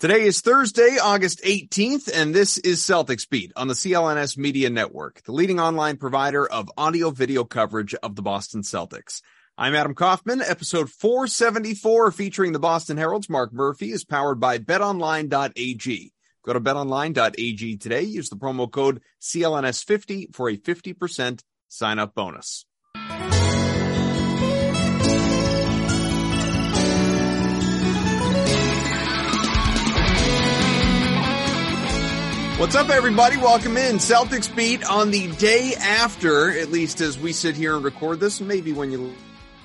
Today is Thursday, August 18th, and this is Celtics Beat on the CLNS Media Network, the leading online provider of audio video coverage of the Boston Celtics. I'm Adam Kaufman. Episode 474 featuring the Boston Herald's Mark Murphy is powered by betonline.ag. Go to betonline.ag today. Use the promo code CLNS50 for a 50% sign up bonus. What's up, everybody? Welcome in. Celtics beat on the day after, at least as we sit here and record this, maybe when you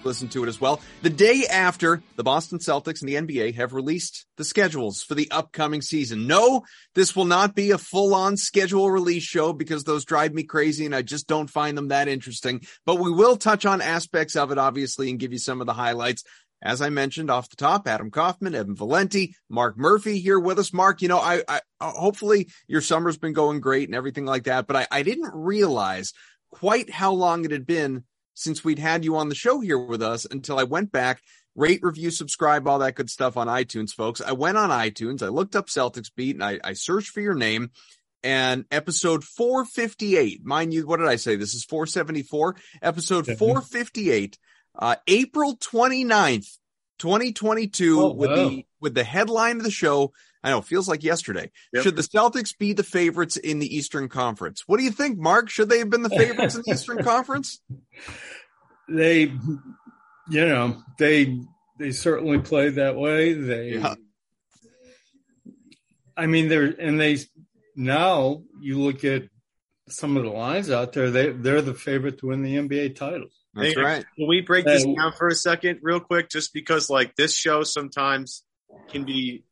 listen to it as well. The day after the Boston Celtics and the NBA have released the schedules for the upcoming season. No, this will not be a full on schedule release show because those drive me crazy and I just don't find them that interesting. But we will touch on aspects of it, obviously, and give you some of the highlights. As I mentioned off the top, Adam Kaufman, Evan Valenti, Mark Murphy here with us. Mark, you know, I, I uh, hopefully your summer's been going great and everything like that, but I, I didn't realize quite how long it had been since we'd had you on the show here with us until I went back, rate, review, subscribe, all that good stuff on iTunes, folks. I went on iTunes, I looked up Celtics Beat and I, I searched for your name and episode 458, mind you, what did I say? This is 474, episode mm-hmm. 458 uh, April 29th, 2022 Oh, with wow. the with the headline of the show. I know, it feels like yesterday. Yep. Should the Celtics be the favorites in the Eastern Conference? What do you think, Mark? Should they have been the favorites in the Eastern Conference? they you know they they certainly played that way they Yeah. i mean they're and they now you look at some of the lines out there they they're the favorite to win the nba title That's Hey, right. Can we break this down for a second, real quick? Just because, like, this show sometimes can be,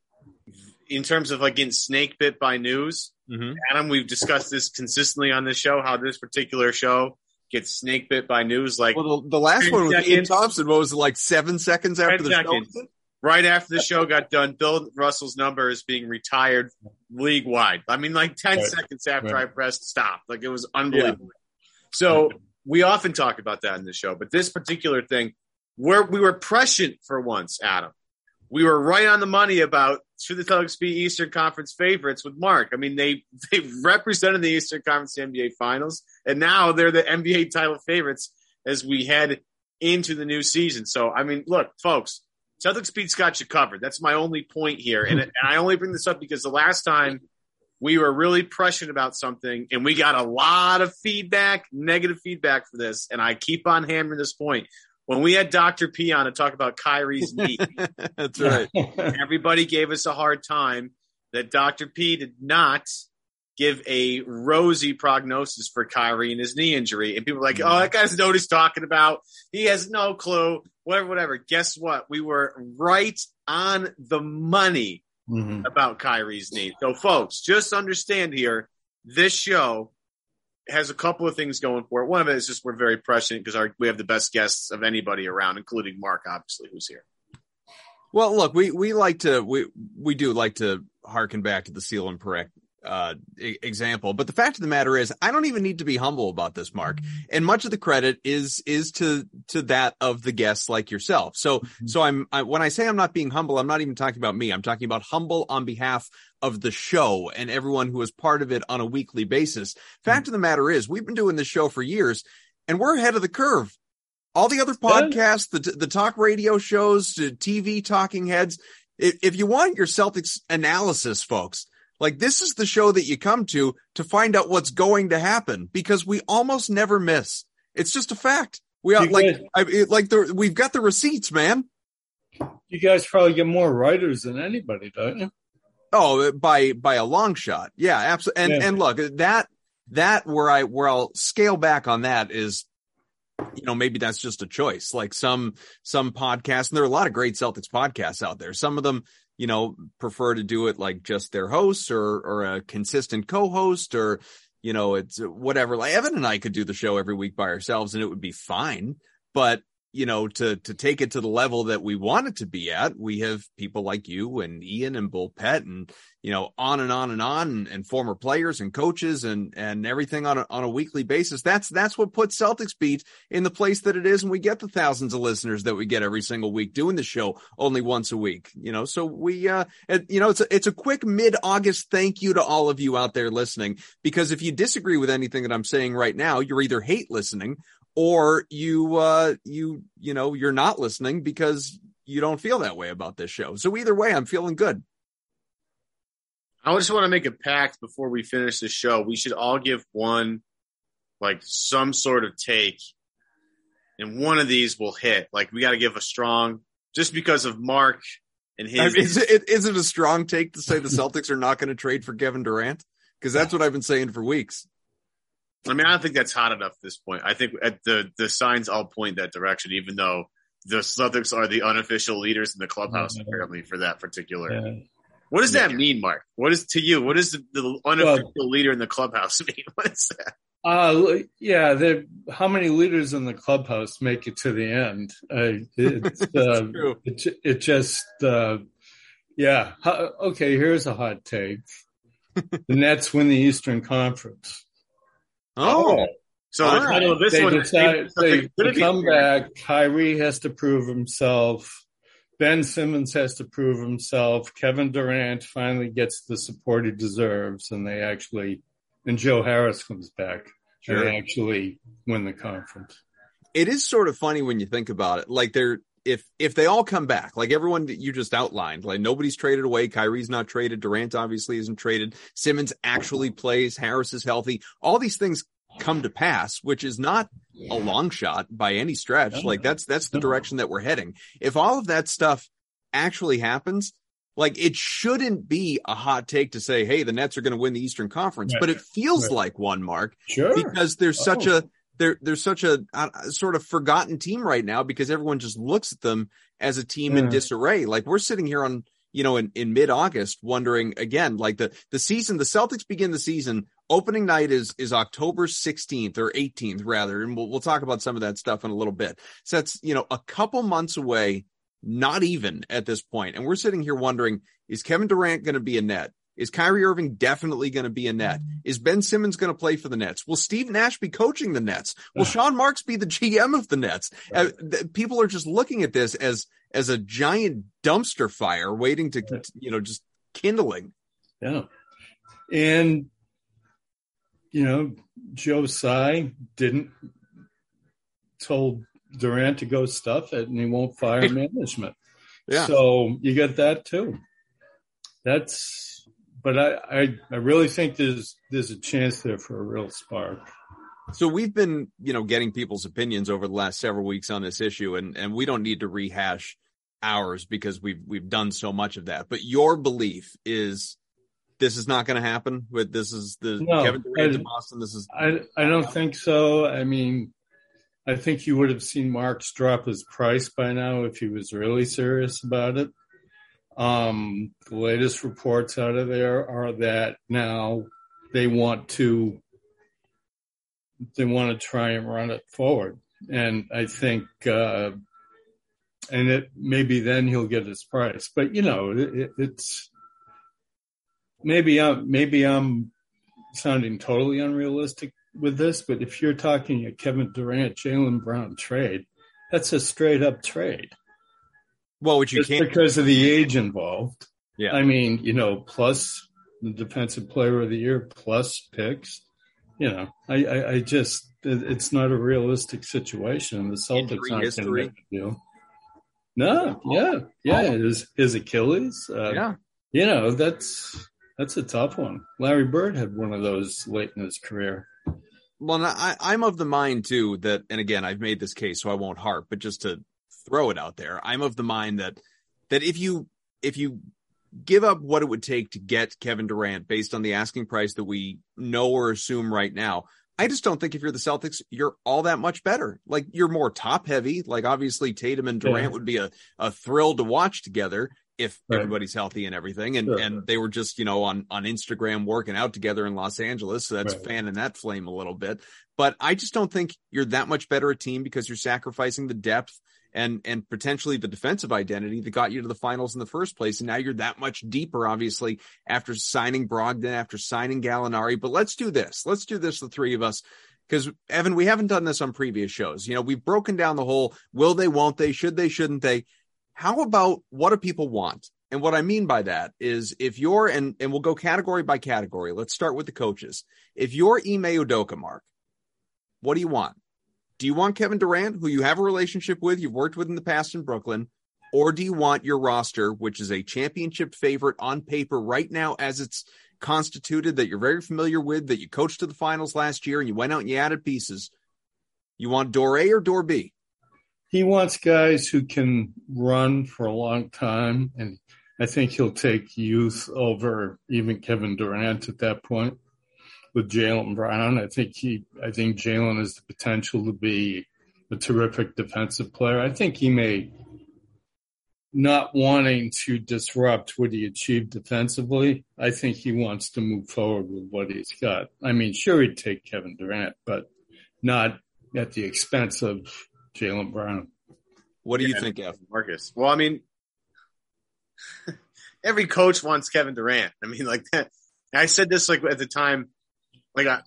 in terms of like getting snake bit by news. Mhm. Adam, we've discussed this consistently on this show. How this particular show gets snake bit by news, like Well, the, the last one with Ian. Thomsen, what was it, like seven seconds after the seconds. show? right after the show got done. Bill Russell's number is being retired league wide. I mean, like ten Right. seconds after Right. I pressed stop, like it was unbelievable. So we often talk about that in the show, but this particular thing, where we were prescient for once, Adam. We were right on the money about should the Celtics be Eastern Conference favorites with Mark. I mean, they they represented the Eastern Conference NBA Finals, and now they're the NBA title favorites as we head into the new season. So, I mean, look, folks, Celtics beats got you covered. That's my only point here, and, and I only bring this up because the last time we were really prescient about something, and we got a lot of feedback, negative feedback for this, and I keep on hammering this point. When we had Dr. P on to talk about Kyrie's knee, That's right. everybody gave us a hard time that Dr. P did not give a rosy prognosis for Kyrie and his knee injury. And people were like, oh, that guy's know what he's talking about. He has no clue. Whatever, whatever. Guess what? We were right on the money Mhm. about Kyrie's knee. So, folks, just understand here this show has a couple of things going for it. One of it is just we're very prescient because we have the best guests of anybody around, including Mark, obviously, who's here. Well, look, we, we like to, we, we do like to harken back to the seal and correct uh, example. But the fact of the matter is, I don't even need to be humble about this, Mark. And much of the credit is is to to that of the guests like yourself. So so I'm I, when I say I'm not being humble, I'm not even talking about me. I'm talking about humble on behalf of the show and everyone who is part of it on a weekly basis. Fact of the matter is, we've been doing this show for years, and we're ahead of the curve. All the other podcasts, the the talk radio shows, the TV talking heads. If, if you want your Celtics analysis, folks, Like this is the show that you come to to find out what's going to happen because we almost never miss. It's just a fact. We are You like, guys- I, it- like the, we've got the receipts, man. You guys probably get more writers than anybody, don't you? Oh, by by a long shot. Yeah, absolutely. And Yeah. and look, that that where I where I'll scale back on that is you know, maybe that's just a choice. Like some some podcasts, and there are a lot of great Celtics podcasts out there. Some of them, you know, prefer to do it like just their hosts or or a consistent co-host or you know, it's whatever. Like Evan and I could do the show every week by ourselves and it would be fine. But you know, to to take it to the level that we want it to be at, we have people like you and Ian and Bull Pet and you know, on and on and on, and, and former players and coaches and and everything on a, on a weekly basis. That's that's what puts Celtics Beat in the place that it is, and we get the thousands of listeners that we get every single week doing the show only once a week. You know, so we, uh, it, you know, it's a, it's a quick mid August thank you to all of you out there listening, because if you disagree with anything that I'm saying right now, you're either hate listening or you uh you you know you're not listening because you don't feel that way about this show. So either way, I'm feeling good. I just want to make a pact before we finish the show. We should all give one, like some sort of take, and one of these will hit. Like we got to give a strong, just because of Mark and his. I mean, is it is it a strong take to say the Celtics are not going to trade for Kevin Durant? Because that's what I've been saying for weeks. I mean, I don't think that's hot enough at this point. I think at the the signs all point that direction, even though the Celtics are the unofficial leaders in the clubhouse Mhm. apparently for that particular. Yeah. What does that mean, Mark? What is to you? What does the, the unofficial leader in the clubhouse mean? What is that? Uh, yeah. How many leaders in the clubhouse make it to the end? Uh, it's, uh, true. it, it just, uh, yeah. Okay. Here's a hot take. the Nets win the Eastern Conference. Oh. oh, So the title of this they one decide, is they, gonna they come back. Kyrie has to prove himself. Ben Simmons has to prove himself. Kevin Durant finally gets the support he deserves, and they actually, and Joe Harris comes back. Sure. And they actually win the conference. it is sort of funny when you think about it. Like they're if if they all come back, like everyone that you just outlined, like nobody's traded away. Kyrie's not traded. Durant obviously isn't traded. Simmons actually plays. Harris is healthy. All these things come to pass, which is not a long shot by any stretch. No. Like that's that's the No. direction that we're heading. If all of that stuff actually happens, like it shouldn't be a hot take to say, "Hey, the Nets are going to win the Eastern Conference," Right. but it feels Right. like one, Mark Sure. because there's such Oh. a there there's such a, uh sort of forgotten team right now because everyone just looks at them as a team in disarray. Like we're sitting here on you know in, in mid August wondering again like the the season the Celtics begin the season opening night is is October 16th or 18th rather and we'll we'll talk about some of that stuff in a little bit. So that's you know a couple months away not even at this point and we're sitting here wondering is Kevin Durant going to be a net? Is Kyrie Irving definitely going to be a net? Is Ben Simmons going to play for the Nets? Will Steve Nash be coaching the Nets? Will Sean Marks be the GM of the Nets? Uh, th- people are just looking at this as as a giant dumpster fire waiting to you know just kindling. Yeah. And, you know, Joe Tsai didn't told Durant to go stuff it and he won't fire management. Yeah. So you get that too. That's, but I, I, I really think there's, there's a chance there for a real spark. So we've been, you know, getting people's opinions over the last several weeks on this issue, and and we don't need to rehash ours because we've we've done so much of that. But your belief is this is not going to happen. With this is the No, Kevin Durant in Boston. This is I, I don't think so. I mean, I think you would have seen Marks drop his price by now if he was really serious about it. Um, the latest reports out of there are that now they want to they want to try and run it forward, and I think uh, and it maybe then he'll get his price. But you know, it, it, it's maybe I'm maybe I'm sounding totally unrealistic with this, but if you're talking a Kevin Durant, Jaylen Brown trade, that's a straight up trade. Well, what you Just can't. because of the age involved. Yeah. I mean, you know, plus the defensive player of the year, plus picks. You know, I, I, I just, it- it's not a realistic situation. The Celtics aren't going to history. make a deal. No, yeah, yeah. His, his Achilles. Uh, Yeah. You know, that's, That's a tough one. Larry Bird had one of those late in his career. Well, I, I'm of the mind too that, and again, I've made this case, so I won't harp, but just to throw it out there, I'm of the mind that that if you if you give up what it would take to get Kevin Durant based on the asking price that we know or assume right now, I just don't think if you're the Celtics, you're all that much better. Like you're more top heavy. Like obviously Tatum and Durant yeah. would be a, a thrill to watch together if right. everybody's healthy and everything. And sure. and they were just, you know, on on Instagram working out together in Los Angeles. So that's right. fanning that flame a little bit. But I just don't think you're that much better a team because you're sacrificing the depth and and potentially the defensive identity that got you to the finals in the first place. And now you're that much deeper, obviously, after signing Brogdon, after signing Gallinari. But let's do this. Let's do this, the three of us. Because Evan, we haven't done this on previous shows. You know, we've broken down the whole will they, won't they, should they, shouldn't they. How about what do people want? And what I mean by that is if you're and and we'll go category by category. Let's start with the coaches. If you're Ime Udoka, Mark, what do you want? Do you want Kevin Durant, who you have a relationship with, you've worked with in the past in Brooklyn, or do you want your roster, which is a championship favorite on paper right now as it's constituted, that you're very familiar with, that you coached to the finals last year and you went out and you added pieces? You want door A or door B? He wants guys who can run for a long time, and I think he'll take youth over even Kevin Durant at that point with Jaylen Brown. I think he, I think Jaylen has the potential to be a terrific defensive player. I think he may not wanting to disrupt what he achieved defensively. I think he wants to move forward with what he's got. I mean, sure, he'd take Kevin Durant, but not at the expense of Jaylen Brown. What do you think, F? Marcus? Well, I mean, every coach wants Kevin Durant. I mean, like that. I said this like at the time like a,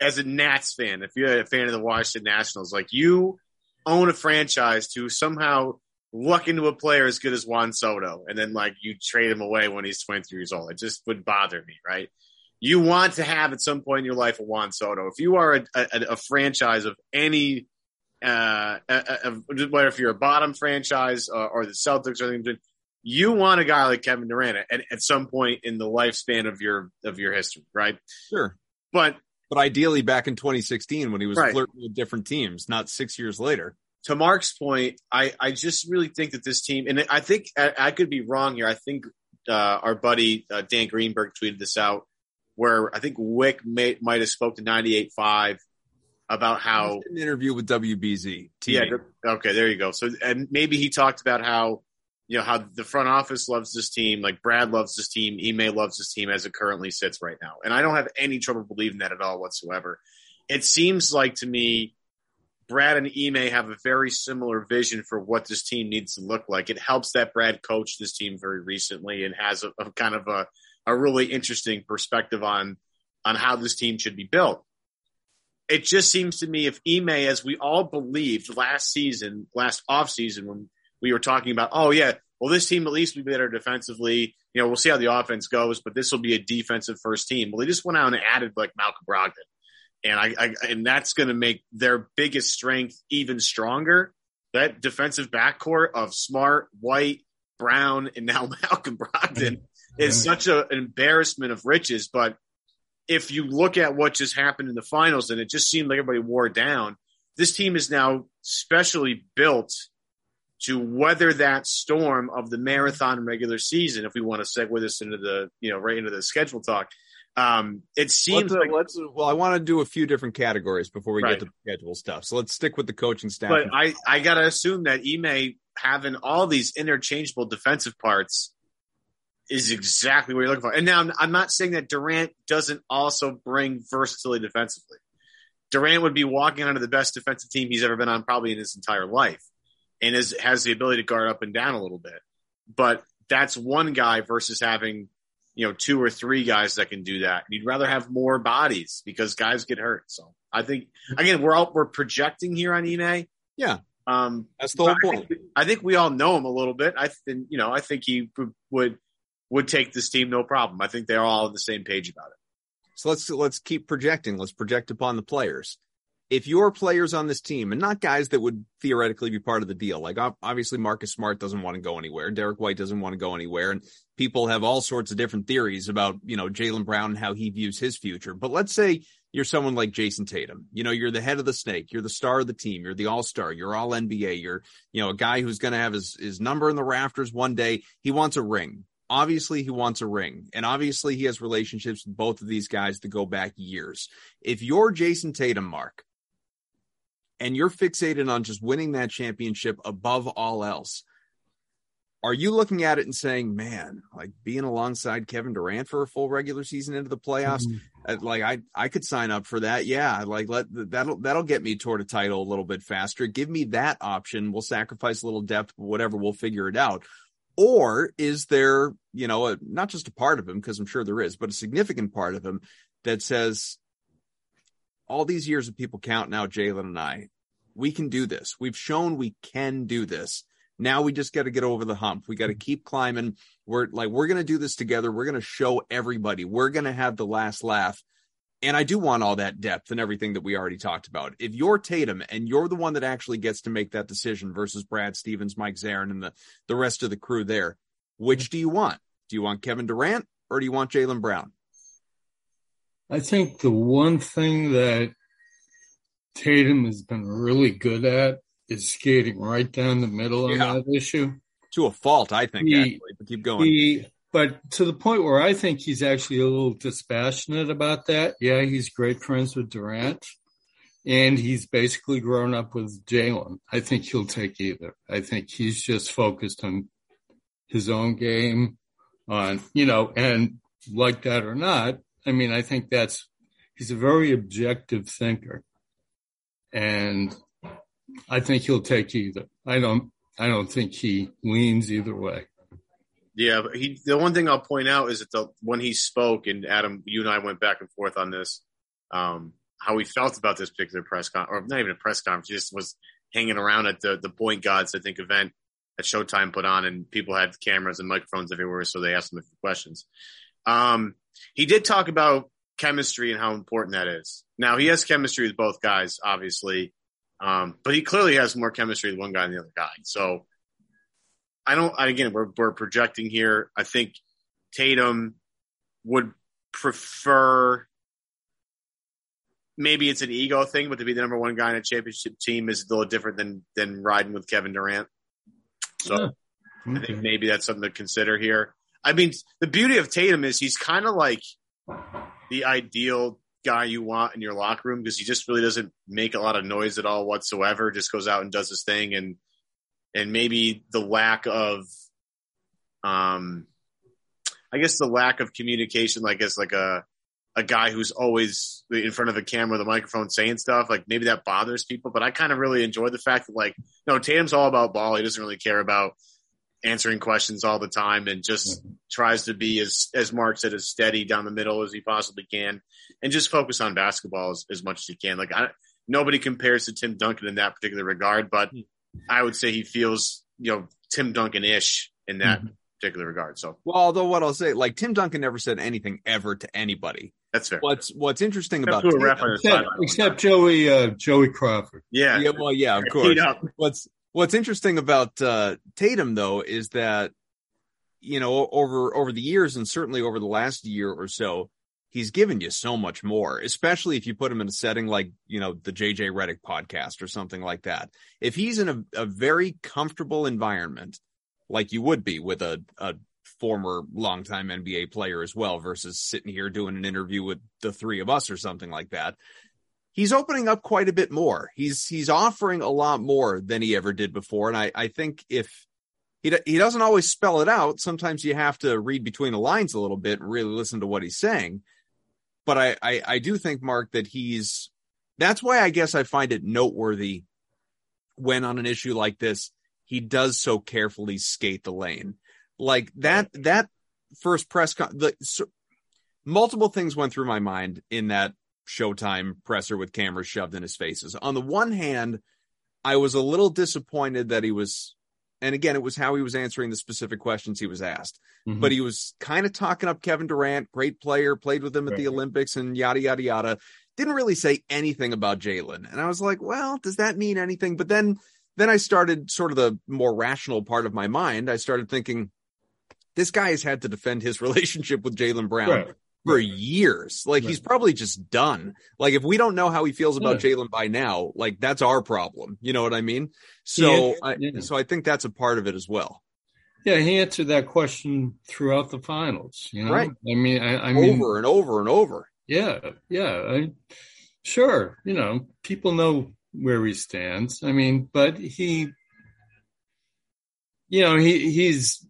as a Nats fan, if you're a fan of the Washington Nationals, like you own a franchise to somehow luck into a player as good as Juan Soto, and then like you trade him away when he's 23 years old. It just would bother me, right? You want to have at some point in your life a Juan Soto. If you are a, a, a franchise of any, uh, whether if you're a bottom franchise or, or the Celtics or anything, you want a guy like Kevin Durant at, at some point in the lifespan of your of your history, right? Sure. But but ideally back in 2016 when he was right. flirting with different teams, not six years later. To Mark's point, I, I just really think that this team, and I think I, I could be wrong here. I think uh, our buddy uh, Dan Greenberg tweeted this out, where I think Wyc may, might have spoke to 98.5 about how an interview with WBZ. TV. Yeah. Okay. There you go. So, and maybe he talked about how you know, how the front office loves this team, like Brad loves this team, Ime loves this team as it currently sits right now. And I don't have any trouble believing that at all whatsoever. It seems like to me, Brad and Ime have a very similar vision for what this team needs to look like. It helps that Brad coached this team very recently and has a, a kind of a, a really interesting perspective on on how this team should be built. It just seems to me if Ime, as we all believed last season, last offseason when we were talking about, oh yeah, well this team at least will be better defensively. You know, we'll see how the offense goes, but this will be a defensive first team. Well, they just went out and added like Malcolm Brogdon, and I, I and that's going to make their biggest strength even stronger. That defensive backcourt of Smart, White, Brown, and now Malcolm Brogdon is such a, an embarrassment of riches. But if you look at what just happened in the finals, and it just seemed like everybody wore down, this team is now specially built to weather that storm of the marathon regular season. If we want to segue this into the, you know, right into the schedule talk, um, it seems let's, like let's, well, I want to do a few different categories before we right. get to the schedule stuff. So let's stick with the coaching staff. But I, I got to assume that Ime having all these interchangeable defensive parts is exactly what you're looking for. And now I'm, I'm not saying that Durant doesn't also bring versatility defensively. Durant would be walking onto the best defensive team he's ever been on probably in his entire life and is, has the ability to guard up and down a little bit. But that's one guy versus having, you know, two or three guys that can do that. And you'd rather have more bodies because guys get hurt. So I think again, we're all we're projecting here on Ime. Yeah. Um, that's the whole point. I think, I think, we all know him a little bit. I think, you know, I think he would, would take this team no problem. I think they're all on the same page about it. So let's, let's keep projecting. Let's project upon the players. If your players on this team and not guys that would theoretically be part of the deal, like obviously Marcus Smart doesn't want to go anywhere, Derek White doesn't want to go anywhere, and people have all sorts of different theories about you know Jaylen Brown and how he views his future. But let's say you're someone like Jayson Tatum, you know you're the head of the snake, you're the star of the team, you're the all star, you're all NBA, you're you know a guy who's going to have his his number in the rafters one day. He wants a ring. Obviously, he wants a ring, and obviously, he has relationships with both of these guys to go back years. If you're Jayson Tatum, Mark, and you're fixated on just winning that championship above all else, are you looking at it and saying, man, like being alongside Kevin Durant for a full regular season into the playoffs, mm-hmm. like I, I could sign up for that. Yeah. Like let that'll, that'll get me toward a title a little bit faster. Give me that option. We'll sacrifice a little depth, whatever. We'll figure it out. Or is there, you know, a, not just a part of him, because I'm sure there is, but a significant part of him that says, all these years of people counting out Jaylen and I, we can do this. We've shown we can do this. Now we just got to get over the hump. We got to keep climbing. We're like, we're going to do this together. We're going to show everybody. We're going to have the last laugh. And I do want all that depth and everything that we already talked about. If you're Tatum and you're the one that actually gets to make that decision versus Brad Stevens, Mike Zarren, and the, the rest of the crew there, which mm-hmm. do you want? Do you want Kevin Durant or do you want Jaylen Brown? I think the one thing that Tatum has been really good at is skating right down the middle yeah. on that issue. To a fault, I think, he, actually, but keep going. He, but to the point where I think he's actually a little dispassionate about that. Yeah, he's great friends with Durant, and he's basically grown up with Jalen. I think he'll take either. I think he's just focused on his own game, on, you know, and like that or not, I mean, I think that's, he's a very objective thinker. And I think he'll take either. I don't, I don't think he leans either way. Yeah, he. The one thing I'll point out is that the when he spoke, and Adam, you and I went back and forth on this, um, how he felt about this particular press con, or not even a press conference, he just was hanging around at the the Point Gods, I think, event that Showtime put on, and people had cameras and microphones everywhere, so they asked him a few questions. Um, he did talk about chemistry and how important that is. Now he has chemistry with both guys, obviously, um, but he clearly has more chemistry with one guy than the other guy. So I don't. Again, we're we're projecting here. I think Tatum would prefer. Maybe it's an ego thing, but to be the number one guy in a championship team is a little different than than riding with Kevin Durant. So yeah. okay. I think maybe that's something to consider here. I mean, the beauty of Tatum is he's kind of like the ideal guy you want in your locker room because he just really doesn't make a lot of noise at all whatsoever. Just goes out and does his thing, and and maybe the lack of, um, I guess the lack of communication, like as like a a guy who's always in front of a camera, the microphone, saying stuff. Like maybe that bothers people, but I kind of really enjoy the fact that like no, Tatum's all about ball. He doesn't really care about answering questions all the time and just mm-hmm. tries to be as as Mark said as steady down the middle as he possibly can and just focus on basketball as, as much as he can. Like I, nobody compares to Tim Duncan in that particular regard, but hmm. I would say he feels you know Tim Duncan ish in that mm-hmm. particular regard. So well, although what I'll say, like Tim Duncan never said anything ever to anybody. That's fair. What's What's interesting except about Tim, except, except Joey uh, Joey Crawford. Yeah, yeah. Well, yeah, of course. What's What's interesting about uh, Tatum though is that you know over over the years and certainly over the last year or so, he's given you so much more. Especially if you put him in a setting like you know the JJ Redick podcast or something like that. If he's in a, a very comfortable environment, like you would be with a, a former longtime NBA player as well, versus sitting here doing an interview with the three of us or something like that he's opening up quite a bit more. He's he's offering a lot more than he ever did before, and I I think if he he doesn't always spell it out, sometimes you have to read between the lines a little bit and really listen to what he's saying. But I I, I do think Mark that he's that's why I guess I find it noteworthy when on an issue like this he does so carefully skate the lane like that that first press con the so, multiple things went through my mind in that Showtime presser with cameras shoved in his faces. On the one hand, I was a little disappointed that he was, and again, it was how he was answering the specific questions he was asked. Mm-hmm. But he was kind of talking up Kevin Durant, great player, played with him at right. the Olympics and yada, yada, yada. didn't really say anything about Jaylen. And I was like, well, does that mean anything? But then, then I started sort of the more rational part of my mind. I started thinking, this guy has had to defend his relationship with Jaylen Brown Right. For years. Like he's probably just done. Like if we don't know how he feels about Yeah. Jaylen by now, like that's our problem. You know what I mean? So, Yeah, I, yeah. so I think that's a part of it as well. Yeah, he answered that question throughout the finals. You know, Right. I mean, I, I mean, over and over and over. yeah, yeah. I, sure, you know, people know where he stands. I mean, but he, you know, he he's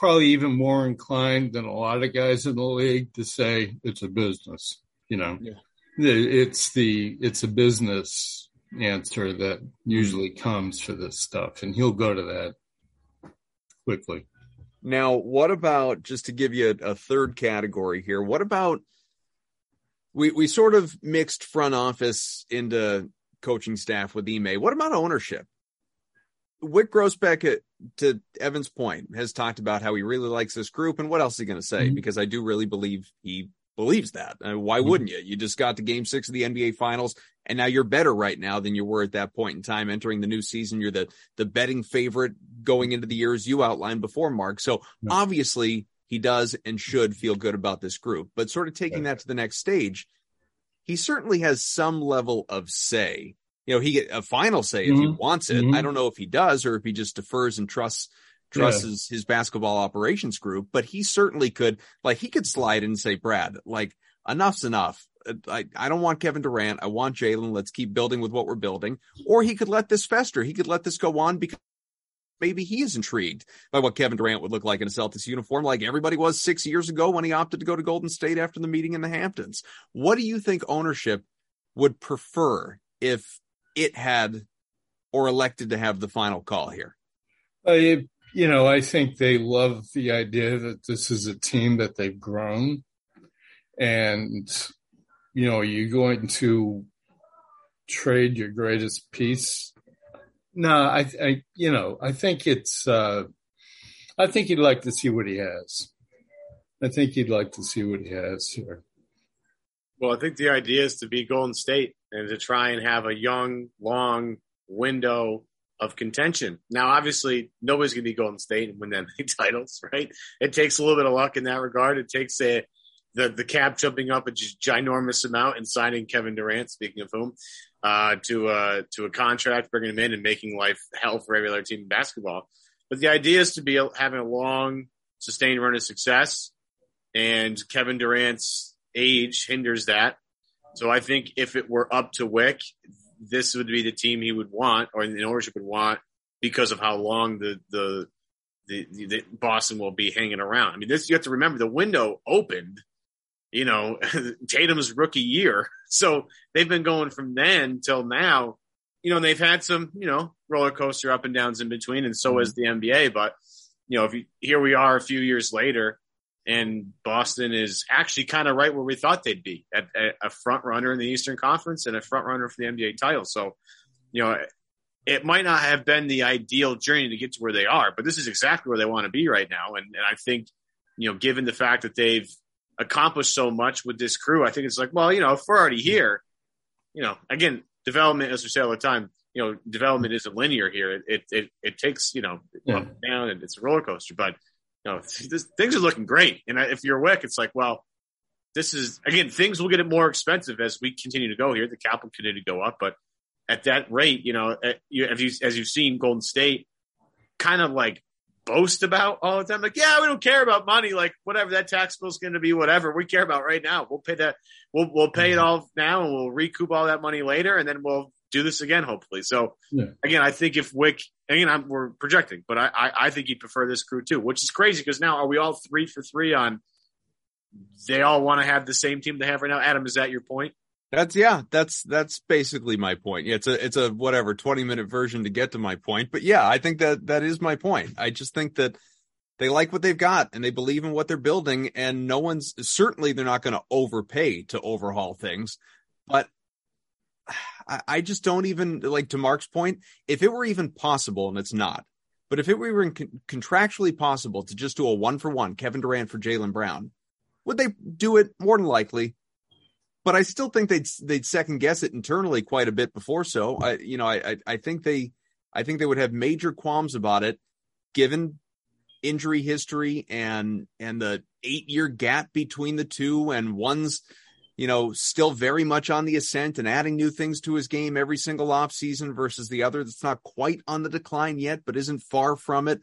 probably even more inclined than a lot of guys in the league to say it's a business. You know, Yeah. It's the it's a business answer that usually comes for this stuff, and he'll go to that quickly. Now, what about just to give you a, a third category here? What about we we sort of mixed front office into coaching staff with Ime. What about ownership? Wyc Grousbeck, to Evan's point, has talked about how he really likes this group, and what else is he going to say? Mhm. Because I do really believe he believes that. Uh, why Mhm. wouldn't you? You just got to Game Six of the NBA Finals, and now you're better right now than you were at that point in time entering the new season. You're the the betting favorite going into the years you outlined before, Mark. So obviously he does and should feel good about this group. But sort of taking that to the next stage, he certainly has some level of say. You know, he get a final say if he Mhm. wants it. Mhm. I don't know if he does or if he just defers and trusts trusts his, his basketball operations group, but he certainly could like he could slide in and say, Brad, like enough's enough. Uh, I, I don't want Kevin Durant. I want Jaylen. Let's keep building with what we're building. Or he could let this fester. He could let this go on because maybe he is intrigued by what Kevin Durant would look like in a Celtics uniform, like everybody was six years ago when he opted to go to Golden State after the meeting in the Hamptons. What do you think ownership would prefer if it had or elected to have the final call here? I, you know, I think they love the idea that this is a team that they've grown, and you know, you're going to trade your greatest piece. No, I, I, you know, I think it's. uh I think he'd like to see what he has. I think he'd like to see what he has here. Well, I think the idea is to be Golden State and to try and have a young, long window of contention. Now, obviously, nobody's going to be Golden State and win that many titles, right? It takes a little bit of luck in that regard. It takes a, the the cap jumping up a ginormous amount and signing Kevin Durant. Speaking of whom, uh, to uh, to a contract, bringing him in and making life hell for every other team in basketball. But the idea is to be having a long, sustained run of success, and Kevin Durant's age hinders that. So I think if it were up to Wyc, this would be the team he would want, or the ownership would want, because of how long the the the, the Boston will be hanging around. I mean, this you have to remember the window opened, you know, Tatum's rookie year, so they've been going from then till now. You know, they've had some, you know, roller coaster up and downs in between, and so mm-hmm. has the NBA. But you know, if you, here we are a few years later, and Boston is actually kind of right where we thought they'd be at, at a front runner in the Eastern Conference and a front runner for the NBA title. So, you know, it might not have been the ideal journey to get to where they are, but this is exactly where they want to be right now. And, and I think, you know, given the fact that they've accomplished so much with this crew, I think it's like, well, you know, if we're already here, you know, again, development, as we say all the time, you know, development isn't linear here. It, it, it, it takes, you know, Yeah. up and down and it's a roller coaster, but, you know, this, things are looking great. And if you're a Wyc, it's like, well, this is again, things will get more expensive as we continue to go here. The cap will continue to go up, but at that rate, you know, at, you, as, you, as you've seen, Golden State kind of like boast about all the time, like, yeah, we don't care about money, like whatever that tax bill is going to be, whatever we care about right now. We'll pay that, we'll we'll pay it mm-hmm. all now, and we'll recoup all that money later, and then we'll do this again, hopefully. So Yeah. again, I think if Wyc, again, I'm, we're projecting, but I, I, I think he'd prefer this crew too, which is crazy because now are we all three for three on? They all want to have the same team they have right now. Adam, is that your point? That's yeah, that's that's basically my point. Yeah, it's a it's a whatever 20 minute version to get to my point. But yeah, I think that that is my point. I just think that they like what they've got and they believe in what they're building and no one's certainly they're not going to overpay to overhaul things. But I, just don't even like to Mark's point, if it were even possible and it's not. But if it were contractually possible to just do a one for one Kevin Durant for Jaylen Brown, would they do it? More than likely, but I still think they'd they'd second guess it internally quite a bit before so. I you know I I, I think they I think they would have major qualms about it given injury history and and the 8 year gap between the two and one's you know still very much on the ascent and adding new things to his game every single off season versus the other that's not quite on the decline yet but isn't far from it.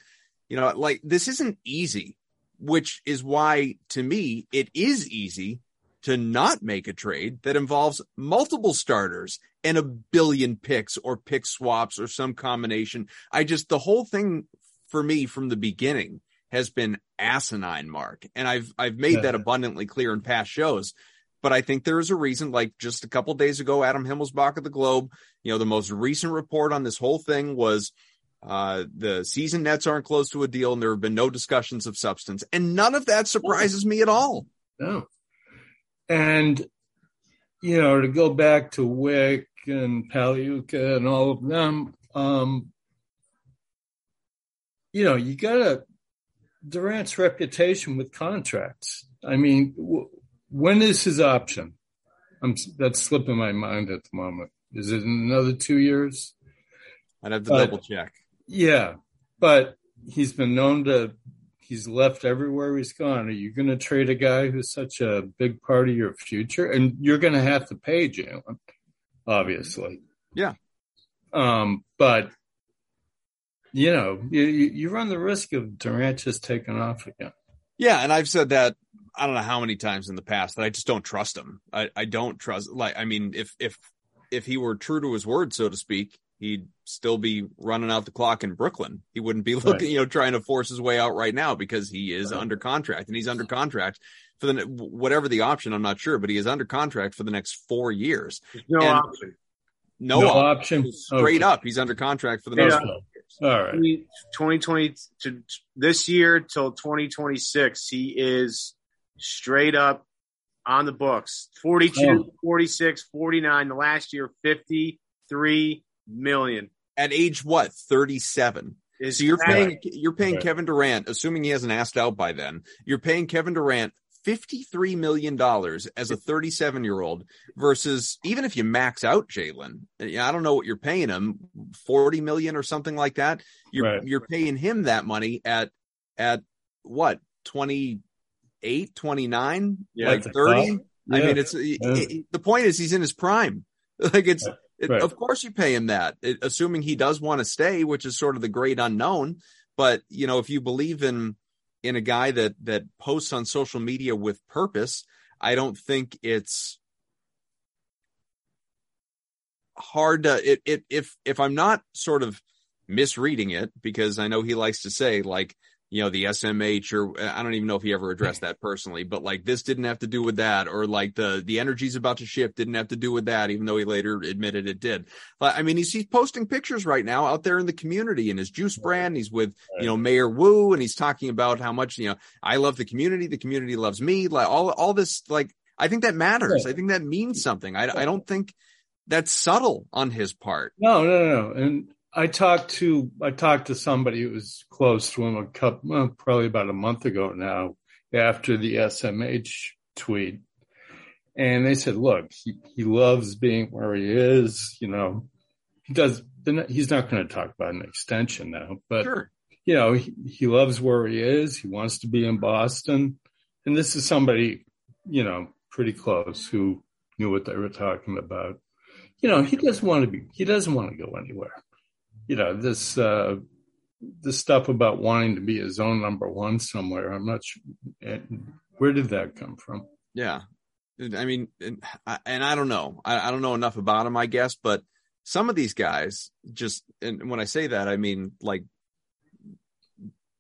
You know like this isn't easy which is why to me it is easy to not make a trade that involves multiple starters and a billion picks or pick swaps or some combination. I just, the whole thing for me from the beginning has been asinine, Mark. And I've, I've made that abundantly clear in past shows. But I think there is a reason, like just a couple days ago, Adam Himmelsbach of the Globe, you know, the most recent report on this whole thing was uh, the season nets aren't close to a deal and there have been no discussions of substance. And none of that surprises me at all. No. And, you know, to go back to Wyc and Pagliuca and all of them, um, you know, you got a Durant's reputation with contracts. I mean, w- when is his option? I'm that's slipping my mind at the moment. Is it another two years? I'd have to but, double check. Yeah, but he's been known to he's left everywhere he's gone. Are you going to trade a guy who's such a big part of your future? And you're going to have to pay Jaylen, obviously. Yeah. Um, but you know, you, you run the risk of Durant just taking off again. Yeah, and I've said that I don't know how many times in the past that I just don't trust him. I, I don't trust like I mean if if if he were true to his word, so to speak, he'd still be running out the clock in Brooklyn. He wouldn't be looking, right. you know, trying to force his way out right now because he is right. under contract and he's under contract for the whatever the option. I'm not sure, but he is under contract for the next four years. no and option. No, no option. option. Straight okay. up, he's under contract for the next. All right. 2020 to this year till 2026, he is straight up on the books. 42, 46, 49. The last year, 53 million at age what 37 so you're paying you're paying right. Kevin Durant, assuming he hasn't asked out by then. You're paying Kevin Durant fifty-three million dollars as a thirty-seven-year-old versus even if you max out Jaylen, I don't know what you're paying him, forty million or something like that. You're right. you're paying him that money at at what 28, 29, yeah, like thirty. Yeah. I mean, it's yeah. it, the point is he's in his prime. Like it's it, right. Of course, you pay him that, it, assuming he does want to stay, which is sort of the great unknown. But you know, if you believe in in a guy that that posts on social media with purpose, I don't think it's hard to it, it if if I'm not sort of misreading it because I know he likes to say like you know, the SMH or uh, I don't even know if he ever addressed that personally, but like this didn't have to do with that or like the, the energy's about to shift didn't have to do with that, even though he later admitted it did. But I mean, he's, he's posting pictures right now out there in the community in his juice brand. He's with, you know, Mayor Wu and he's talking about how much, you know, I love the community. The community loves me. Like all, all this, like, I think that matters. I think that means something. I, I don't think that's subtle on his part. No, no, no. And I talked to I talked to somebody who was close to him a couple, well, probably about a month ago now, after the SMH tweet, and they said, "Look, he, he loves being where he is. You know, he does. He's not going to talk about an extension now, but sure. you know, he, he loves where he is. He wants to be in Boston, and this is somebody, you know, pretty close who knew what they were talking about. You know, he doesn't want to be. He doesn't want to go anywhere." You know this uh, this stuff about wanting to be his own number one somewhere. I'm not sure where did that come from. Yeah, I mean, and, and I don't know. I, I, don't know enough about him, I guess, but some of these guys just, and when I say that, I mean like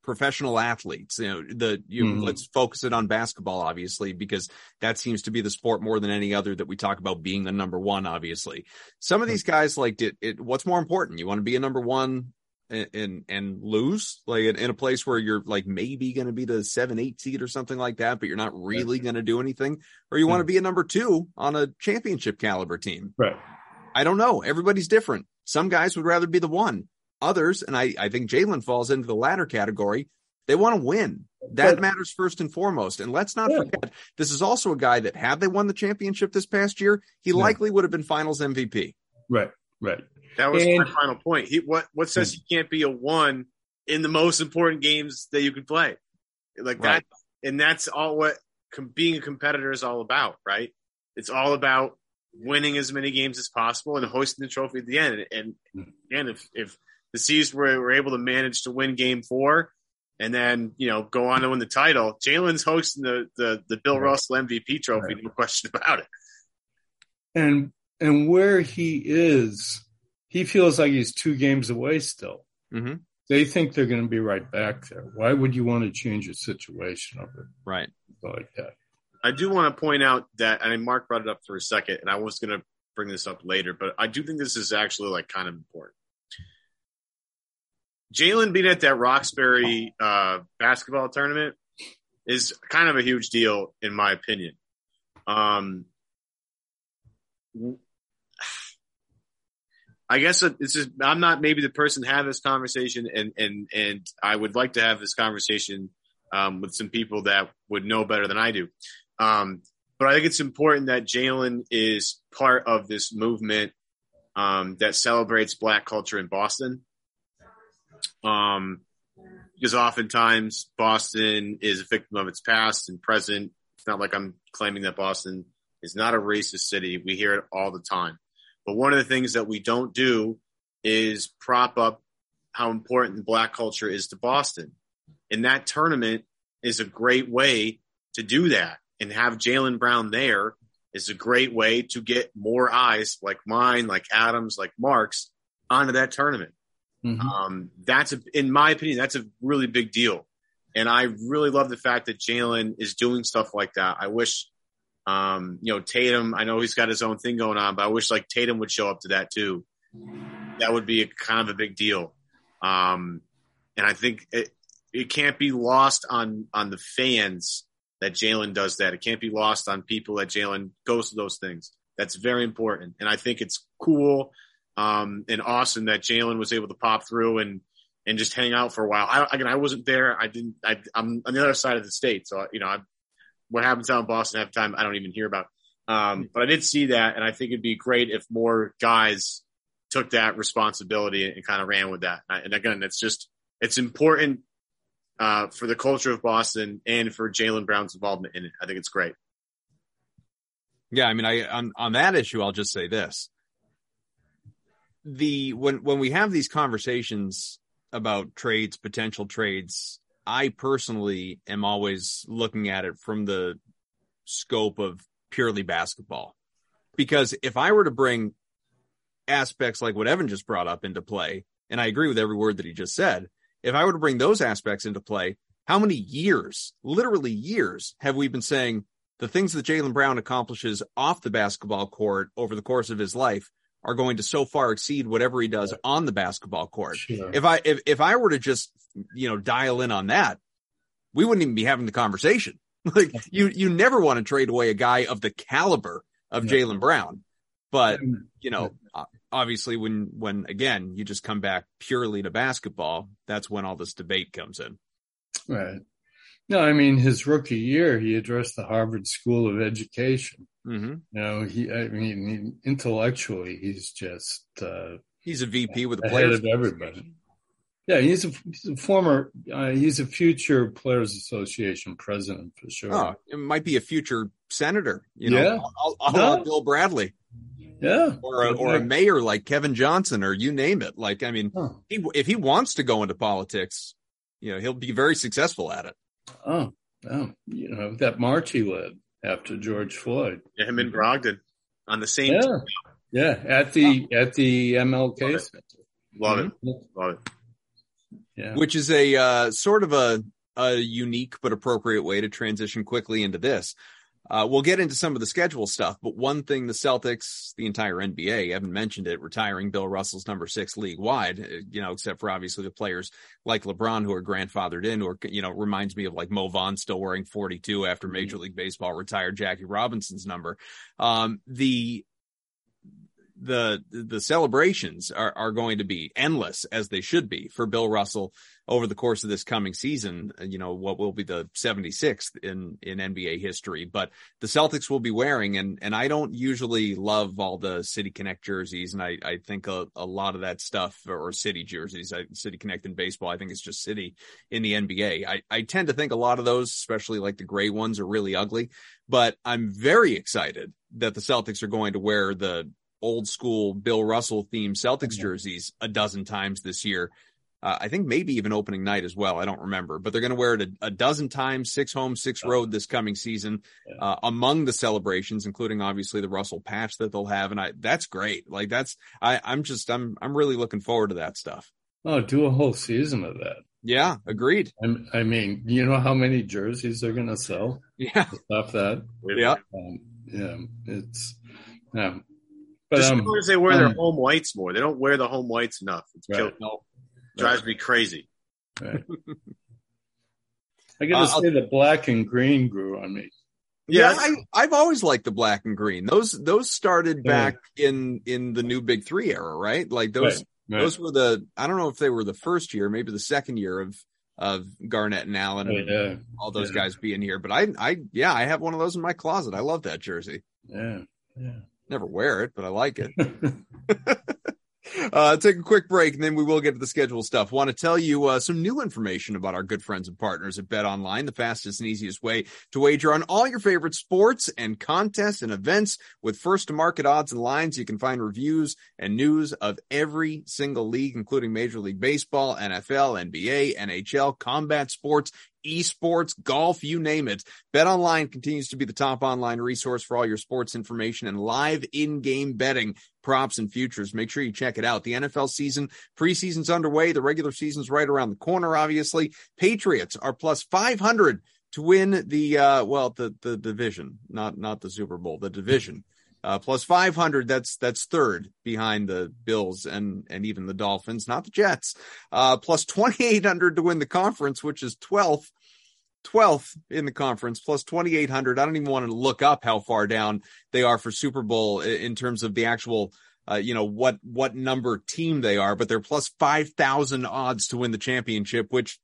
professional athletes. You know, the you mm-hmm. let's focus it on basketball, obviously, because that seems to be the sport more than any other that we talk about being the number one. Obviously, some of these guys like it. it what's more important? You want to be a number one and and, and lose like in, in, a place where you're like maybe going to be the seven eight seed or something like that, but you're not really going to do anything, or you want to mm-hmm. be a number two on a championship caliber team. Right. I don't know. Everybody's different. Some guys would rather be the one. Others, and I, I think Jaylen falls into the latter category, They want to win. That But- matters first and foremost. And let's not Yeah. forget, this is also a guy that had they won the championship this past year, he Yeah. likely would have been finals MVP. Right, right. That was And- my final point. He what what says he can't be a one in the most important games that you can play, like Right. that, and that's all what com- being a competitor is all about, right? It's all about winning as many games as possible and hoisting the trophy at the end. And, and hmm. again, if if the C's were, were able to manage to win Game Four and then you know go on to win the title, Jaylen's hosting the the, the Bill Right. Russell MVP trophy, no question about it. And and where he is, he feels like he's two games away still. Mm-hmm. They think they're going to be right back there. Why would you want to change a situation over Right. like that? I do want to point out that, I mean, Mark brought it up for a second, and I was going to bring this up later, but I do think this is actually like kind of important. Jaylen being at that Roxbury uh, basketball tournament is kind of a huge deal, in my opinion. Um, I guess this is I'm not maybe the person to have this conversation, and and and I would like to have this conversation um, with some people that would know better than I do. Um, but I think it's important that Jaylen is part of this movement um, that celebrates Black culture in Boston. Um, because oftentimes Boston is a victim of its past and present. It's not like I'm claiming that Boston is not a racist city. We hear it all the time. But one of the things that we don't do is prop up how important black culture is to Boston. And that tournament is a great way to do that. And have Jaylen Brown there is a great way to get more eyes like mine, like Adams, like Mark's onto that tournament. Mhm. Um, that's a, in my opinion, that's a really big deal. And I really love the fact that Jaylen is doing stuff like that. I wish, um, you know, Tatum, I know he's got his own thing going on, but I wish like Tatum would show up to that too. That would be a kind of a big deal. Um, and I think it, it can't be lost on, on the fans that Jaylen does that. It can't be lost on people that Jaylen goes to those things. That's very important. And I think it's cool um, and awesome that Jaylen was able to pop through and and just hang out for a while. I, again, I wasn't there. I didn't. I, I'm on the other side of the state, so you know, I, what happens out in Boston half the time, I don't even hear about. Um, but I did see that, and I think it'd be great if more guys took that responsibility and, kind of ran with that. And again, it's just it's important uh, for the culture of Boston and for Jaylen Brown's involvement in it. I think it's great. Yeah, I mean, I on on that issue, I'll just say this: the when when we have these conversations about trades, potential trades, I personally am always looking at it from the scope of purely basketball, because if I were to bring aspects like what Evan just brought up into play, and I agree with every word that he just said, if I were to bring those aspects into play, how many years, literally years, have we been saying? the things that Jaylen Brown accomplishes off the basketball court over the course of his life are going to so far exceed whatever he does on the basketball court. Sure. If I if if I were to just you know dial in on that, we wouldn't even be having the conversation. Like you you never want to trade away a guy of the caliber of Yeah. Jaylen Brown, but you know obviously when when again you just come back purely to basketball, that's when all this debate comes in. Right. No, I mean his rookie year, he addressed the Harvard School of Education. hmm You know, he, I mean, he, intellectually, he's just uh, He's a VP with the players. of everybody. Yeah, he's a, he's a former, uh, he's a future Players Association president for sure. Oh, it might be a future senator. You know, Yeah. I'll, I'll, I'll Bill Bradley yeah, or a, or a mayor like Kevin Johnson or you name it. Like, I mean, Oh, he, if he wants to go into politics, you know, he'll be very successful at it. Oh, oh, you know that march he led after George Floyd. Yeah, him and Brogdon on the same. Yeah, team. yeah, at the at the MLK Center. Love Mm-hmm. it. Love it. Yeah, which is a uh, sort of a, a unique but appropriate way to transition quickly into this. Uh, we'll get into some of the schedule stuff, but one thing the Celtics, the entire NBA, haven't mentioned it, retiring Bill Russell's number six league wide, uh, you know, except for obviously the players like LeBron who are grandfathered in, or, you know, reminds me of like Mo Vaughn still wearing 42 after Major League Baseball retired Jackie Robinson's number. Um, the, the the celebrations are, are going to be endless as they should be for Bill Russell over the course of this coming season. You know what will be the 76th in in NBA history, but the Celtics will be wearing and and I don't usually love all the City Connect jerseys, and I I think a, a lot of that stuff or City jerseys, I, City Connect in baseball, I think it's just City in the NBA. I I tend to think a lot of those, especially like the gray ones, are really ugly. But I'm very excited that the Celtics are going to wear the old school Bill Russell themed Celtics mm-hmm. jerseys a dozen times this year. Uh, I think maybe even opening night as well. I don't remember, but they're going to wear it a, a, dozen times, six home, six road this coming season, uh, among the celebrations, including obviously the Russell patch that they'll have. And I, that's great. Like that's, I, I'm just, I'm, I'm really looking forward to that stuff. Oh, do a whole season of that. Yeah, agreed. I, I mean, you know how many jerseys they're going to sell? Yeah. Stuff that. Yeah. Um, yeah. It's, yeah. But Just um, because they wear um, their home whites more. They don't wear the home whites enough. It's right. no, drives me crazy. Right. I got to uh, say, the black and green grew on me. Yeah, yeah I, have always liked the black and green. Those those started back yeah. in in the new Big Three era, right? Like those right. Right. those were the I don't know if they were the first year, maybe the second year of of Garnett and Allen and yeah. all those guys being here. But I I yeah, I have one of those in my closet. I love that jersey. Yeah, yeah never wear it, but I like it. Uh, take a quick break and then we will get to the schedule stuff. Want to tell you uh, some new information about our good friends and partners at Bet Online, the fastest and easiest way to wager on all your favorite sports and contests and events with first to market odds and lines. You can find reviews and news of every single league, including Major League Baseball, NFL, NBA, NHL, combat sports, esports, golf, you name it. Bet Online continues to be the top online resource for all your sports information and live in-game betting, props and futures. Make sure you check it out. The NFL season, preseason's underway. The regular season's right around the corner, obviously. Patriots are plus 500 to win the, uh, well, the, the division, not, not the Super Bowl, the division. Uh, plus 500 that's that's third behind the bills and and even the dolphins not the jets uh, plus 2800 to win the conference which is 12th 12th in the conference plus 2800 i don't even want to look up how far down they are for super bowl in terms of the actual uh, you know what what number team they are but they're plus 5000 odds to win the championship which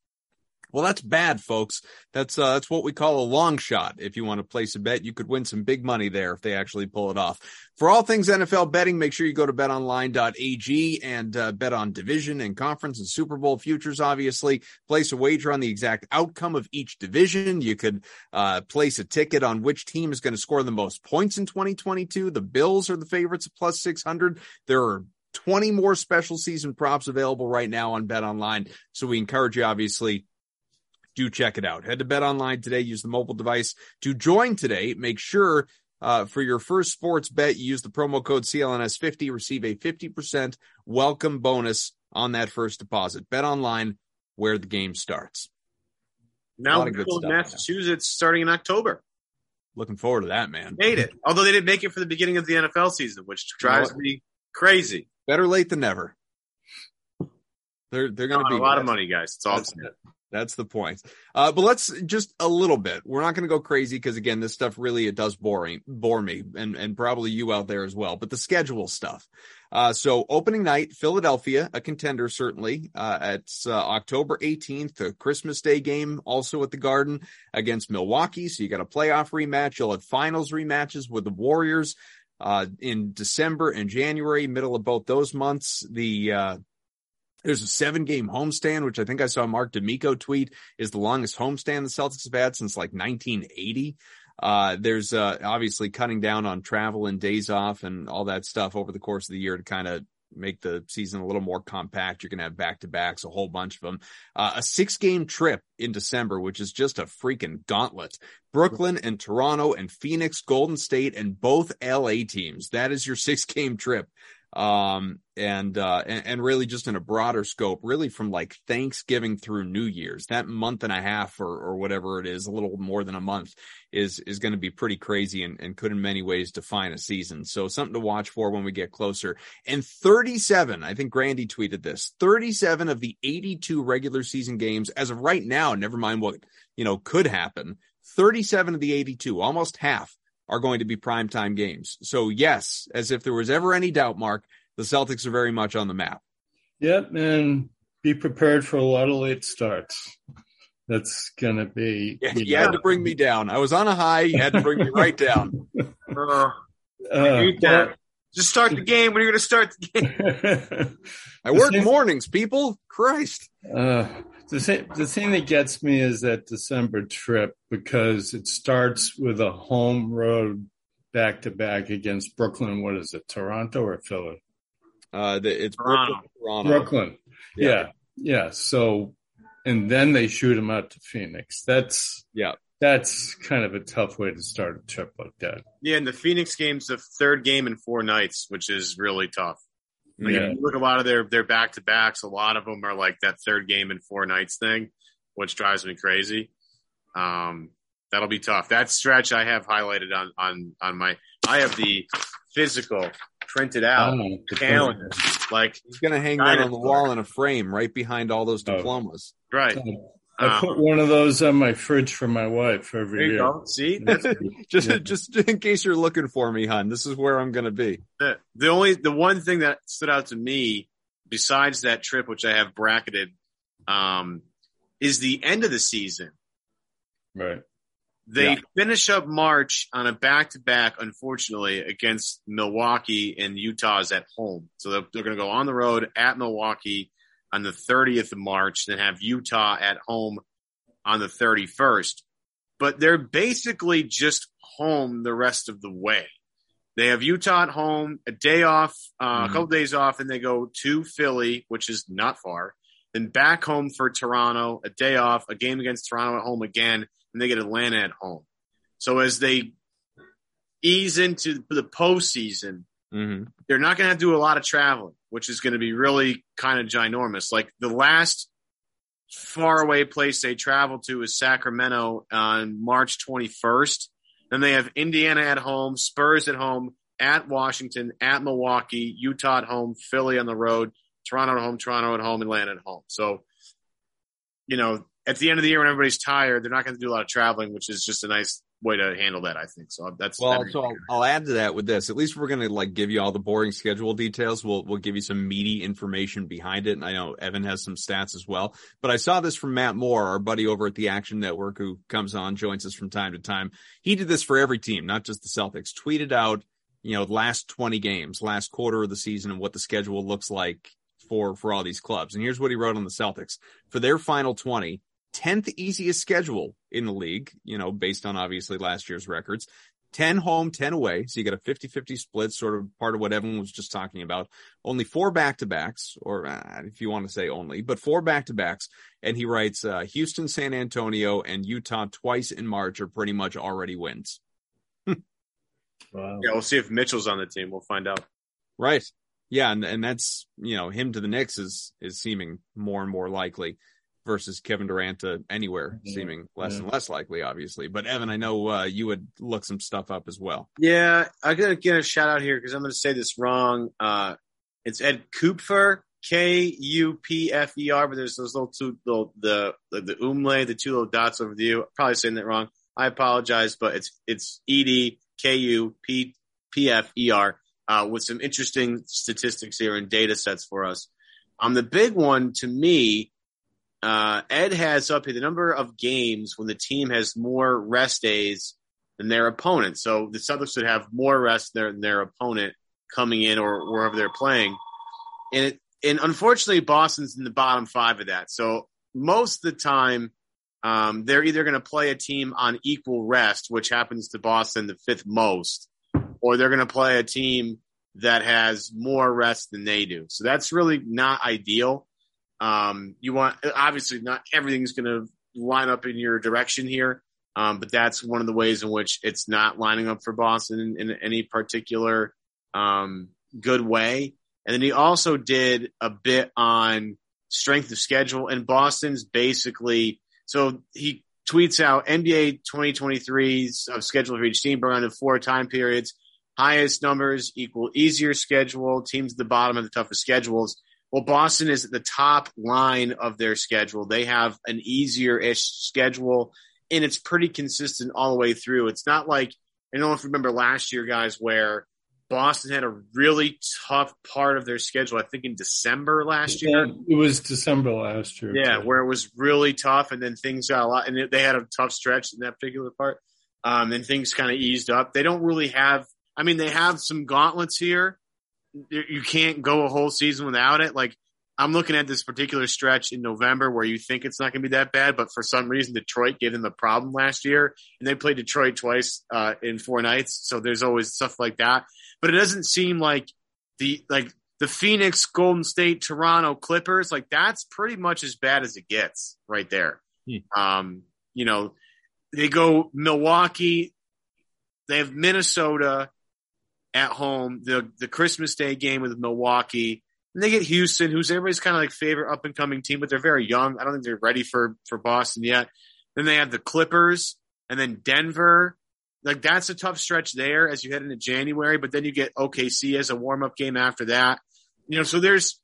well, that's bad, folks. That's uh, that's what we call a long shot. If you want to place a bet, you could win some big money there if they actually pull it off. For all things NFL betting, make sure you go to betonline.ag and uh, bet on division and conference and Super Bowl futures. Obviously, place a wager on the exact outcome of each division. You could uh, place a ticket on which team is going to score the most points in 2022. The Bills are the favorites at plus 600. There are 20 more special season props available right now on Bet Online. So we encourage you, obviously, do check it out. Head to Bet Online today. Use the mobile device to join today. Make sure uh, for your first sports bet, you use the promo code CLNS50. Receive a 50% welcome bonus on that first deposit. Bet Online, where the game starts. Now, Massachusetts starting in October. Looking forward to that, man. Made it. Although they didn't make it for the beginning of the NFL season, which drives you know me crazy. Better late than never. They're they're going to be a lot of money, guys. It's all that's the point. Uh, but let's just a little bit. We're not going to go crazy because again, this stuff really it does boring bore me and and probably you out there as well. But the schedule stuff. Uh, so opening night, Philadelphia, a contender certainly. Uh, it's uh, October 18th, the Christmas Day game, also at the Garden against Milwaukee. So you got a playoff rematch. You'll have finals rematches with the Warriors uh, in December and January, middle of both those months. The uh, there's a seven game homestand, which I think I saw Mark D'Amico tweet is the longest homestand the Celtics have had since like 1980. Uh, there's uh, obviously cutting down on travel and days off and all that stuff over the course of the year to kind of make the season a little more compact. You're going to have back to backs, a whole bunch of them. Uh, a six game trip in December, which is just a freaking gauntlet. Brooklyn and Toronto and Phoenix, Golden State, and both LA teams. That is your six game trip um, and, uh, and, and really just in a broader scope, really from like Thanksgiving through New Year's, that month and a half or, or whatever it is, a little more than a month is, is going to be pretty crazy and, and could in many ways define a season. So something to watch for when we get closer. And 37, I think Grandy tweeted this, 37 of the 82 regular season games as of right now, never mind what, you know, could happen. 37 of the 82, almost half are going to be primetime games. So yes, as if there was ever any doubt, Mark, the Celtics are very much on the map. Yep, and be prepared for a lot of late starts. That's gonna be. You, you had to bring me down. I was on a high. You had to bring me right down. Uh, uh, that. Just start the game when you're going to start the game. I work thing, mornings, people. Christ. Uh, the thing, the thing that gets me is that December trip because it starts with a home road back to back against Brooklyn. What is it, Toronto or Philly? Uh, the, it's Toronto. Brooklyn. Toronto. Brooklyn. Yeah. yeah, yeah. So, and then they shoot them out to Phoenix. That's yeah that's kind of a tough way to start a trip like that. Yeah, and the Phoenix game's the third game in four nights, which is really tough. Like yeah. look a lot of their their back to backs. A lot of them are like that third game in four nights thing, which drives me crazy. Um, that'll be tough. That stretch I have highlighted on on on my. I have the physical printed out oh, calendar. Like he's gonna hang that on the wall in a frame right behind all those oh. diplomas. Oh. Right. I uh, put one of those on my fridge for my wife every year. Go. See, just yeah. just in case you're looking for me, hon. This is where I'm going to be. The, the only the one thing that stood out to me, besides that trip, which I have bracketed, um, is the end of the season. Right. They yeah. finish up March on a back to back, unfortunately, against Milwaukee and Utah's at home. So they're, they're going to go on the road at Milwaukee on the 30th of March, then have Utah at home on the 31st. But they're basically just home the rest of the way. They have Utah at home, a day off, uh, mm-hmm. a couple days off, and they go to Philly, which is not far. Then back home for Toronto, a day off, a game against Toronto at home again, and they get Atlanta at home. So as they ease into the postseason, mm-hmm. they're not going to do a lot of traveling which is going to be really kind of ginormous. Like the last far away place they travel to is Sacramento on March 21st. Then they have Indiana at home, Spurs at home, at Washington, at Milwaukee, Utah at home, Philly on the road, Toronto at home, Toronto at home, Atlanta at home. So, you know, at the end of the year when everybody's tired, they're not going to do a lot of traveling, which is just a nice way to handle that. I think so. That's well. So I'll, I'll, add to that with this. At least we're going to like give you all the boring schedule details. We'll we'll give you some meaty information behind it. And I know Evan has some stats as well. But I saw this from Matt Moore, our buddy over at the Action Network, who comes on, joins us from time to time. He did this for every team, not just the Celtics. Tweeted out, you know, last twenty games, last quarter of the season, and what the schedule looks like for for all these clubs. And here's what he wrote on the Celtics for their final twenty. 10th easiest schedule in the league, you know, based on obviously last year's records. 10 home, 10 away. So you get a 50 50 split, sort of part of what Evan was just talking about. Only four back to backs, or uh, if you want to say only, but four back to backs. And he writes uh, Houston, San Antonio, and Utah twice in March are pretty much already wins. wow. Yeah, we'll see if Mitchell's on the team. We'll find out. Right. Yeah. And, and that's, you know, him to the Knicks is, is seeming more and more likely versus Kevin Durant to anywhere, yeah. seeming less and less likely, obviously. But Evan, I know uh, you would look some stuff up as well. Yeah, I gotta get a shout out here because I'm going to say this wrong. Uh, it's Ed Kupfer, K U P F E R, but there's those little two, little, the the, the the two little dots over the U. Probably saying that wrong. I apologize, but it's it's E D K U P P F E R uh, with some interesting statistics here and data sets for us. Um, the big one to me uh, Ed has up here the number of games when the team has more rest days than their opponent. So the Celtics would have more rest than their opponent coming in or wherever they're playing. And it, and unfortunately, Boston's in the bottom five of that. So most of the time, um, they're either going to play a team on equal rest, which happens to Boston the fifth most, or they're going to play a team that has more rest than they do. So that's really not ideal. Um, you want obviously not everything's going to line up in your direction here, um, but that's one of the ways in which it's not lining up for Boston in, in any particular um, good way. And then he also did a bit on strength of schedule, and Boston's basically so he tweets out NBA 2023's of schedule for each team broken into four time periods. Highest numbers equal easier schedule. Teams at the bottom of the toughest schedules. Well, Boston is at the top line of their schedule. They have an easier ish schedule and it's pretty consistent all the way through. It's not like I don't know if you remember last year, guys, where Boston had a really tough part of their schedule. I think in December last year. It was December last year. Yeah, too. where it was really tough, and then things got a lot, and they had a tough stretch in that particular part. Um, and things kind of eased up. They don't really have. I mean, they have some gauntlets here. You can't go a whole season without it. Like I'm looking at this particular stretch in November where you think it's not going to be that bad, but for some reason Detroit gave them the problem last year, and they played Detroit twice uh, in four nights. So there's always stuff like that. But it doesn't seem like the like the Phoenix, Golden State, Toronto Clippers like that's pretty much as bad as it gets right there. Hmm. Um, you know, they go Milwaukee, they have Minnesota at home, the the Christmas Day game with Milwaukee. And they get Houston, who's everybody's kind of like favorite up and coming team, but they're very young. I don't think they're ready for for Boston yet. Then they have the Clippers and then Denver. Like that's a tough stretch there as you head into January, but then you get OKC as a warm up game after that. You know, so there's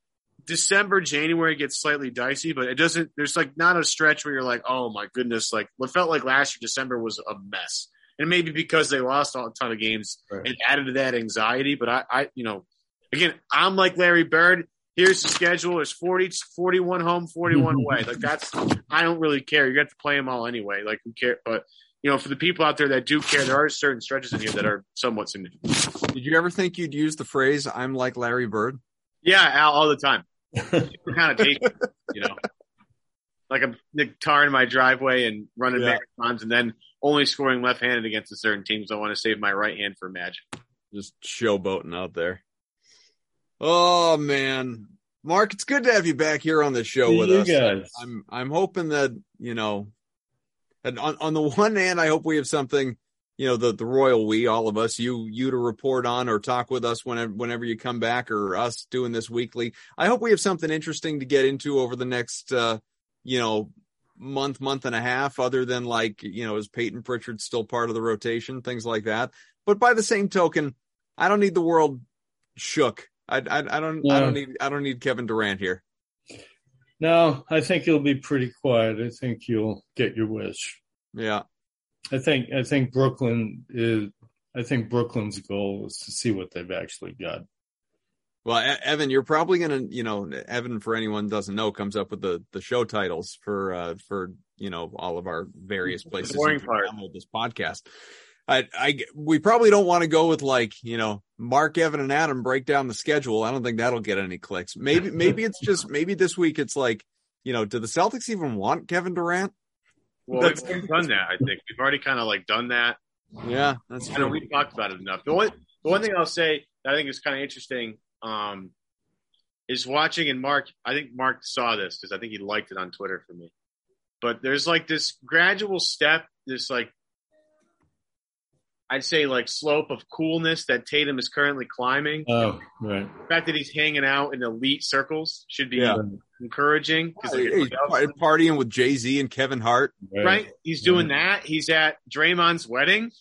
December, January gets slightly dicey, but it doesn't. There's like not a stretch where you're like, oh my goodness, like what felt like last year December was a mess, and maybe because they lost a ton of games Right. and added to that anxiety. But I, I, you know, again, I'm like Larry Bird. Here's the schedule. There's 40, 41 home, 41 mm-hmm. away. Like that's, I don't really care. You got to play them all anyway. Like who care? But you know, for the people out there that do care, there are certain stretches in here that are somewhat significant. Did you ever think you'd use the phrase "I'm like Larry Bird"? Yeah, Al, all the time. Kind of tasty, you know. Like I'm Nick Tar in my driveway and running Yeah. marathons and then only scoring left handed against a certain team because I want to save my right hand for magic. Just showboating out there. Oh man, Mark, it's good to have you back here on the show with you us. guys. I'm I'm hoping that you know, and on on the one hand, I hope we have something, you know, the the royal we, all of us, you you to report on or talk with us whenever whenever you come back, or us doing this weekly. I hope we have something interesting to get into over the next, uh, you know, month month and a half. Other than like you know, is Payton Pritchard still part of the rotation, things like that. But by the same token, I don't need the world shook. I I, I don't I don't need I don't need Kevin Durant here. No, I think you'll be pretty quiet. I think you'll get your wish. Yeah. I think I think Brooklyn is I think Brooklyn's goal is to see what they've actually got. Well, Evan, you're probably gonna, you know, Evan, for anyone who doesn't know, comes up with the the show titles for uh for you know all of our various places. boring part. download this podcast. I, I, we probably don't want to go with like, you know, Mark, Evan, and Adam break down the schedule. I don't think that'll get any clicks. Maybe, maybe it's just maybe this week it's like, you know, do the Celtics even want Kevin Durant? Well, That's- we've already done that. I think we've already kind of like done that. Yeah, that's I know talked about it enough. The one, the one thing I'll say that I think is kind of interesting um, is watching, and Mark, I think Mark saw this because I think he liked it on Twitter for me. But there's like this gradual step, this like, I'd say like slope of coolness that Tatum is currently climbing. Oh, right. The fact that he's hanging out in elite circles should be Yeah. encouraging because like, He's everybody partying with Jay Z and Kevin Hart right? He's doing that. He's at Draymond's wedding.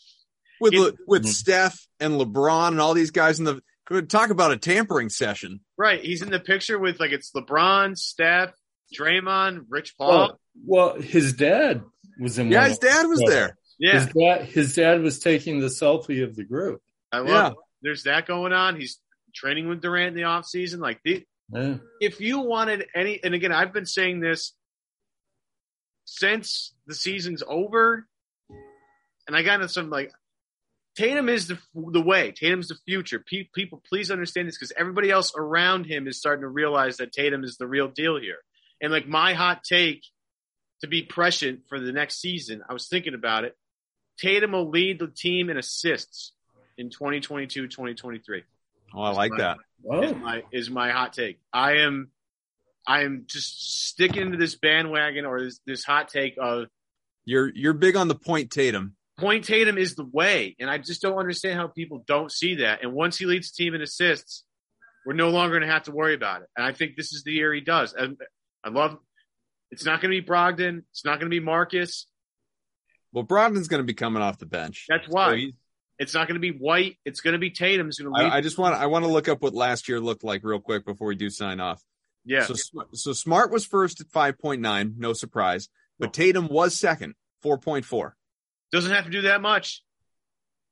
with Le- with Mhm. Steph and LeBron and all these guys in the talk about a tampering session. Right. He's in the picture with like it's LeBron, Steph, Draymond, Rich Paul. Well, well, his dad was in. Yeah, his dad was those. there. yeah, His dad, his dad was taking the selfie of the group. I love Yeah. it. There's that going on. He's training with Durant in the off season. Like the, Yeah. if you wanted any, and again, I've been saying this since the season's over, and I got into some like Tatum is the the way. Tatum's the future. Pe- people, please understand this because everybody else around him is starting to realize that Tatum is the real deal here. And like my hot take to be prescient for the next season, I was thinking about it. Tatum will lead the team in assists in 2022, 2023 Oh, I like that. is Oh, my is my hot take. I am I am just sticking to this bandwagon or this, this hot take of You're you're big on the point Tatum. Point Tatum is the way, and I just don't understand how people don't see that. And once he leads the team in assists, we're no longer going to have to worry about it. And I think this is the year he does. And I love. It's not going to be Brogdon. It's not going to be Marcus. Well, Brogdon's going to be coming off the bench. That's why. he's- It's not going to be White. It's going to be Tatum. Going to lead. I, I just want I want to look up what last year looked like real quick before we do sign off. yeah. So so Smart was first at 5.9, no surprise, but Tatum was second, 4.4. Doesn't have to do that much.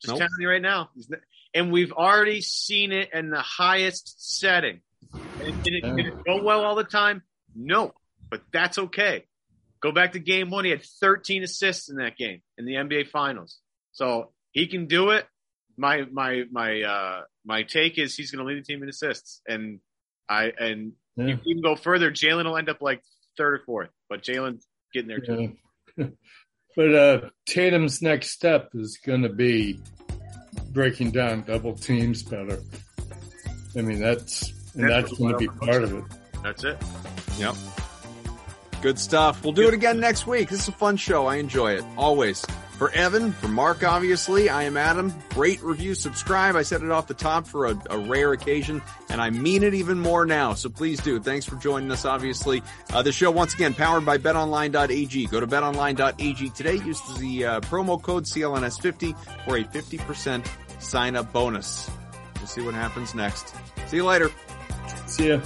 Just Nope. telling you right now. And we've already seen it in the highest setting. And did it, did it go well all the time? No, but that's okay. Go back to game one. He had 13 assists in that game in the NBA Finals. So he can do it. My my my uh my take is he's going to lead the team in assists, and I and Yeah. if you can go further, Jaylen will end up like third or fourth, but Jaylen's getting there too. Yeah. but uh, Tatum's next step is going to be breaking down double teams better. I mean, that's and That's that's going to be part of it. That's it. Yep. Good stuff. We'll do it again next week. This is a fun show. I enjoy it. Always. For Evan, for Mark, obviously, I am Adam. Rate, review, subscribe. I said it off the top for a, a rare occasion, and I mean it even more now. So please do. Thanks for joining us, obviously. Uh, the show, once again, powered by betonline.ag. Go to betonline.ag today. Use the uh, promo code CLNS50 for a 50% sign up bonus. We'll see what happens next. See you later. See ya.